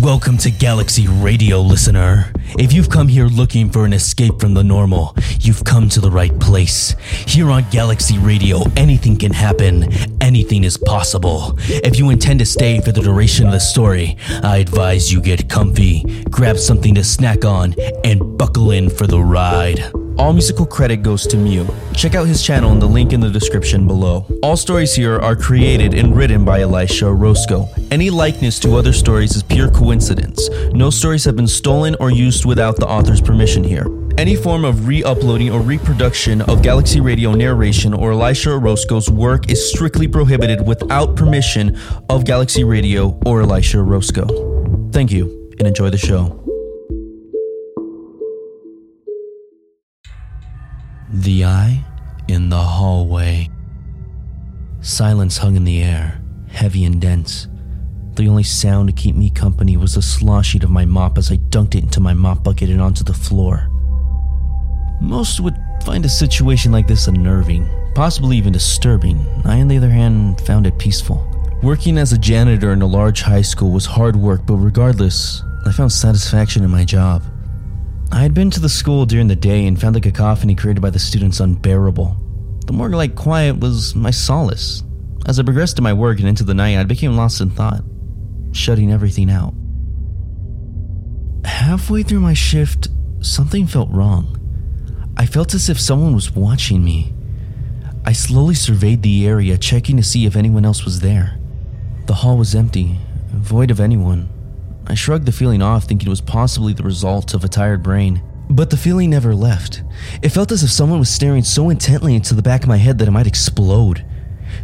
Welcome to Galaxy Radio, listener. If you've come here looking for an escape from the normal, you've come to the right place. Here on Galaxy Radio, anything can happen, anything is possible. If you intend to stay for the duration of the story, I advise you get comfy, grab something to snack on, and buckle in for the ride. All musical credit goes to Mew. Check out his channel in the link in the description below. All stories here are created and written by Elisha Orozco. Any likeness to other stories is pure coincidence. No stories have been stolen or used without the author's permission here. Any form of re uploading or reproduction of Galaxy Radio narration or Elisha Orozco's work is strictly prohibited without permission of Galaxy Radio or Elisha Orozco. Thank you and enjoy the show. The eye in the hallway. Silence hung in the air, heavy and dense. The only sound to keep me company was the slosh of my mop as I dunked it into my mop bucket and onto the floor. Most would find a situation like this unnerving, possibly even disturbing. I, on the other hand, found it peaceful. Working as a janitor in a large high school was hard work, but regardless, I found satisfaction in my job. I had been to the school during the day and found the cacophony created by the students unbearable. The morgue like quiet was my solace. As I progressed in my work and into the night, I became lost in thought, shutting everything out. Halfway through my shift, something felt wrong. I felt as if someone was watching me. I slowly surveyed the area, checking to see if anyone else was there. The hall was empty, void of anyone. I shrugged the feeling off, thinking it was possibly the result of a tired brain. But the feeling never left. It felt as if someone was staring so intently into the back of my head that it might explode.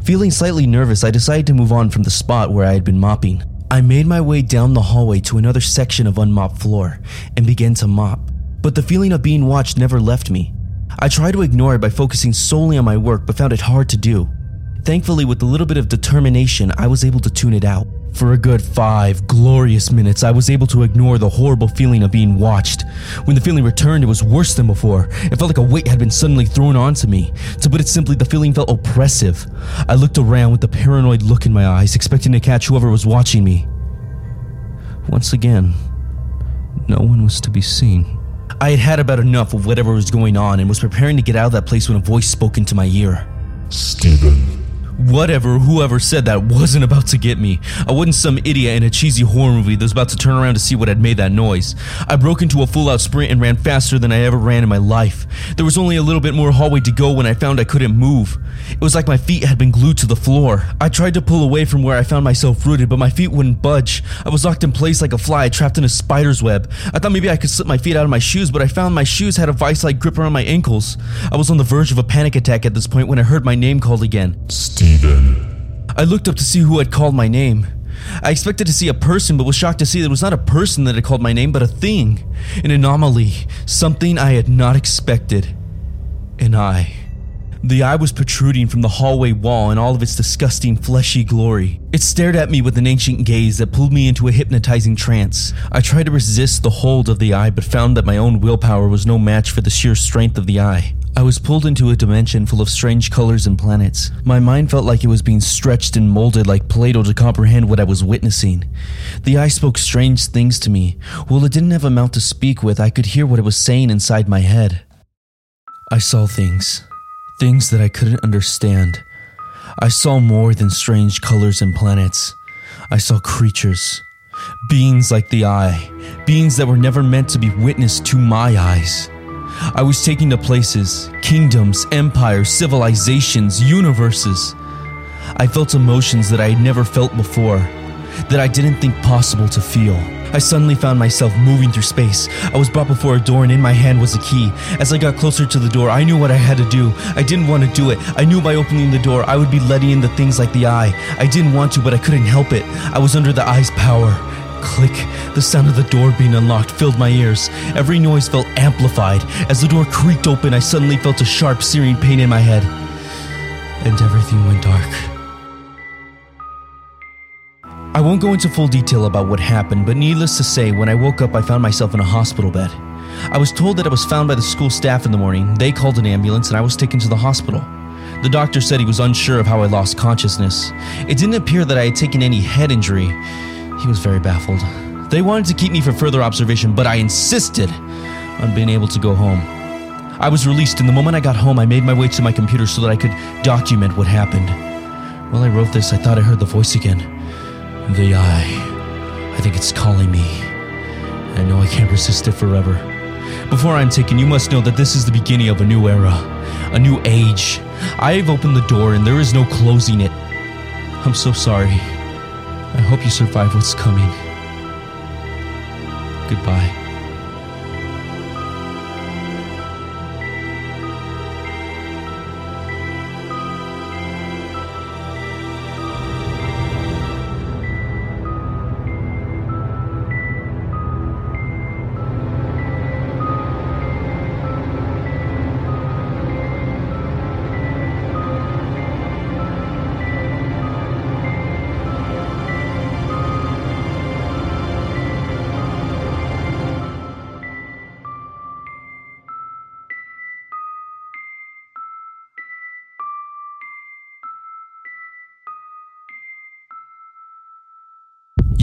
Feeling slightly nervous, I decided to move on from the spot where I had been mopping. I made my way down the hallway to another section of unmopped floor and began to mop. But the feeling of being watched never left me. I tried to ignore it by focusing solely on my work, but found it hard to do. Thankfully, with a little bit of determination, I was able to tune it out. For a good five glorious minutes, I was able to ignore the horrible feeling of being watched. When the feeling returned, it was worse than before. It felt like a weight had been suddenly thrown onto me. To put it simply, the feeling felt oppressive. I looked around with a paranoid look in my eyes, expecting to catch whoever was watching me. Once again, no one was to be seen. I had had about enough of whatever was going on and was preparing to get out of that place when a voice spoke into my ear. Steven. Whatever, whoever said that wasn't about to get me. I wasn't some idiot in a cheesy horror movie that was about to turn around to see what had made that noise. I broke into a full out sprint and ran faster than I ever ran in my life. There was only a little bit more hallway to go when I found I couldn't move. It was like my feet had been glued to the floor. I tried to pull away from where I found myself rooted, but my feet wouldn't budge. I was locked in place like a fly trapped in a spider's web. I thought maybe I could slip my feet out of my shoes, but I found my shoes had a vice like grip around my ankles. I was on the verge of a panic attack at this point when I heard my name called again. Steven. I looked up to see who had called my name. I expected to see a person, but was shocked to see that it was not a person that had called my name, but a thing. An anomaly. Something I had not expected. An eye. The eye was protruding from the hallway wall in all of its disgusting, fleshy glory. It stared at me with an ancient gaze that pulled me into a hypnotizing trance. I tried to resist the hold of the eye, but found that my own willpower was no match for the sheer strength of the eye. I was pulled into a dimension full of strange colors and planets. My mind felt like it was being stretched and molded like Play Doh to comprehend what I was witnessing. The eye spoke strange things to me. While it didn't have a mouth to speak with, I could hear what it was saying inside my head. I saw things. Things that I couldn't understand. I saw more than strange colors and planets. I saw creatures. Beings like the eye. Beings that were never meant to be witnessed to my eyes. I was taken to places, kingdoms, empires, civilizations, universes. I felt emotions that I had never felt before, that I didn't think possible to feel. I suddenly found myself moving through space. I was brought before a door, and in my hand was a key. As I got closer to the door, I knew what I had to do. I didn't want to do it. I knew by opening the door, I would be letting in the things like the eye. I didn't want to, but I couldn't help it. I was under the eye's power. Click. The sound of the door being unlocked filled my ears. Every noise felt amplified. As the door creaked open, I suddenly felt a sharp, searing pain in my head. And everything went dark. I won't go into full detail about what happened, but needless to say, when I woke up, I found myself in a hospital bed. I was told that I was found by the school staff in the morning. They called an ambulance and I was taken to the hospital. The doctor said he was unsure of how I lost consciousness. It didn't appear that I had taken any head injury. He was very baffled. They wanted to keep me for further observation, but I insisted on being able to go home. I was released, and the moment I got home, I made my way to my computer so that I could document what happened. While I wrote this, I thought I heard the voice again. The eye. I think it's calling me. I know I can't resist it forever. Before I'm taken, you must know that this is the beginning of a new era, a new age. I've opened the door and there is no closing it. I'm so sorry. I hope you survive what's coming. Goodbye.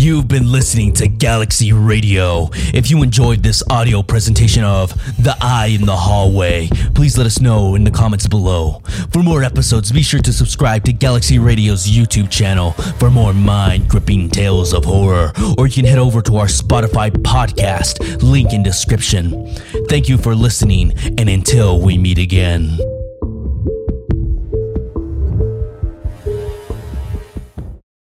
You've been listening to Galaxy Radio. If you enjoyed this audio presentation of The Eye in the Hallway, please let us know in the comments below. For more episodes, be sure to subscribe to Galaxy Radio's YouTube channel for more mind gripping tales of horror, or you can head over to our Spotify podcast, link in description. Thank you for listening, and until we meet again.